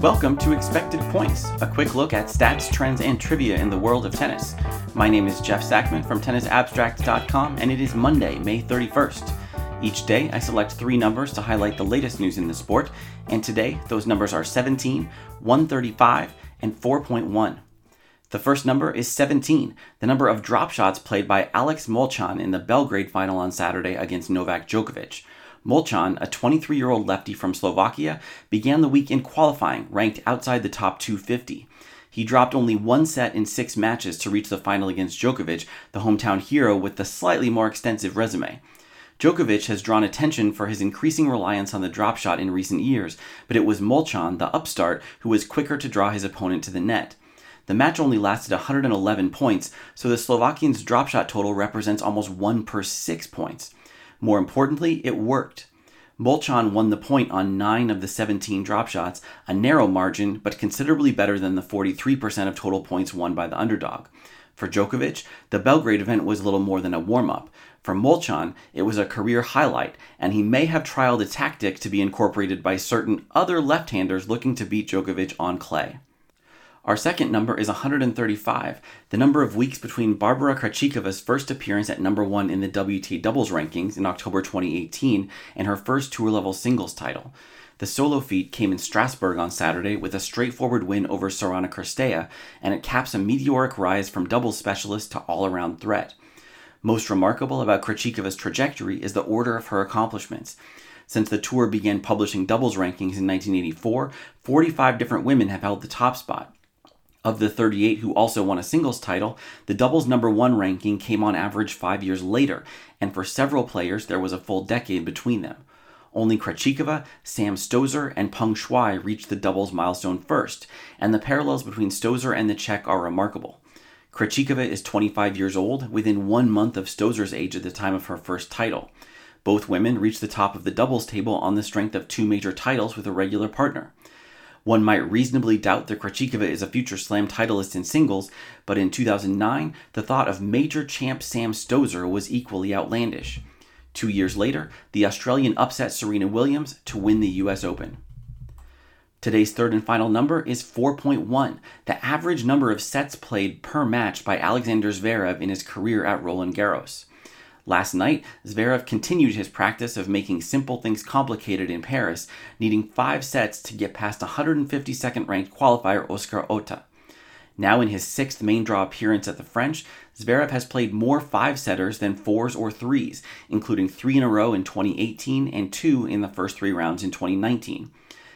Welcome to Expected Points, a quick look at stats, trends, and trivia in the world of tennis. My name is Jeff Sackmann from tennisabstract.com, and it is Monday, May 31st. Each day, I select three numbers to highlight the latest news in the sport, and today, those numbers are 17, 135, and 4.1. The first number is 17, the number of drop shots played by Alex Molcan in the Belgrade final on Saturday against Novak Djokovic. Molcan, a 23 year old lefty from Slovakia, began the week in qualifying, ranked outside the top 250. He dropped only one set in six matches to reach the final against Djokovic, the hometown hero with the slightly more extensive resume. Djokovic has drawn attention for his increasing reliance on the drop shot in recent years, but it was Molcan, the upstart, who was quicker to draw his opponent to the net. The match only lasted 111 points, so the Slovakian's drop shot total represents almost 1 per 6 points. More importantly, it worked. Molcan won the point on 9 of the 17 drop shots, a narrow margin, but considerably better than the 43% of total points won by the underdog. For Djokovic, the Belgrade event was little more than a warm up. For Molcan, it was a career highlight, and he may have trialed a tactic to be incorporated by certain other left handers looking to beat Djokovic on clay. Our second number is 135, the number of weeks between Barbora Krejcikova's first appearance at number one in the WTA doubles rankings in October 2018 and her first tour level singles title. The solo feat came in Strasbourg on Saturday with a straightforward win over Sorana Cirstea, and it caps a meteoric rise from doubles specialist to all around threat. Most remarkable about Krejcikova's trajectory is the order of her accomplishments. Since the tour began publishing doubles rankings in 1984, 45 different women have held the top spot. Of the 38 who also won a singles title, the doubles number one ranking came on average five years later, and for several players, there was a full decade between them. Only Krejcikova, Sam Stosur, and Peng Shuai reached the doubles milestone first, and the parallels between Stosur and the Czech are remarkable. Krejcikova is 25 years old, within one month of Stosur's age at the time of her first title. Both women reached the top of the doubles table on the strength of two major titles with a regular partner. One might reasonably doubt that Krejcikova is a future slam titleist in singles, but in 2009, the thought of major champ Sam Stosur was equally outlandish. Two years later, the Australian upset Serena Williams to win the US Open. Today's third and final number is 4.1, the average number of sets played per match by Alexander Zverev in his career at Roland Garros. Last night, Zverev continued his practice of making simple things complicated in Paris, needing five sets to get past 152nd ranked qualifier Oscar Otte. Now in his sixth main draw appearance at the French, Zverev has played more five setters than fours or threes, including three in a row in 2018 and two in the first three rounds in 2019.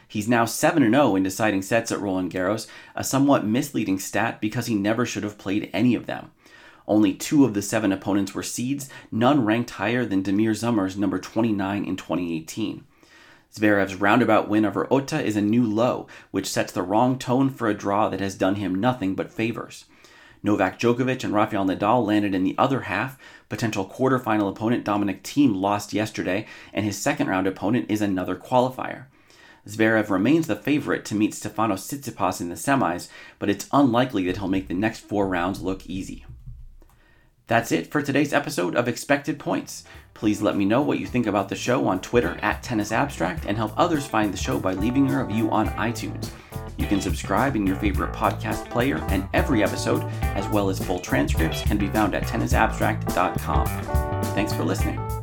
He's now 7 0 in deciding sets at Roland Garros, a somewhat misleading stat because he never should have played any of them. Only two of the seven opponents were seeds, none ranked higher than Damir Dzumhur's number 29 in 2018. Zverev's roundabout win over Otte is a new low, which sets the wrong tone for a draw that has done him nothing but favors. Novak Djokovic and Rafael Nadal landed in the other half. Potential quarterfinal opponent Dominic Thiem lost yesterday, and his second round opponent is another qualifier. Zverev remains the favorite to meet Stefanos Tsitsipas in the semis, but it's unlikely that he'll make the next four rounds look easy. That's it for today's episode of Expected Points. Please let me know what you think about the show on Twitter at Tennis Abstract and help others find the show by leaving a review on iTunes. You can subscribe in your favorite podcast player, and every episode, as well as full transcripts, can be found at tennisabstract.com. Thanks for listening.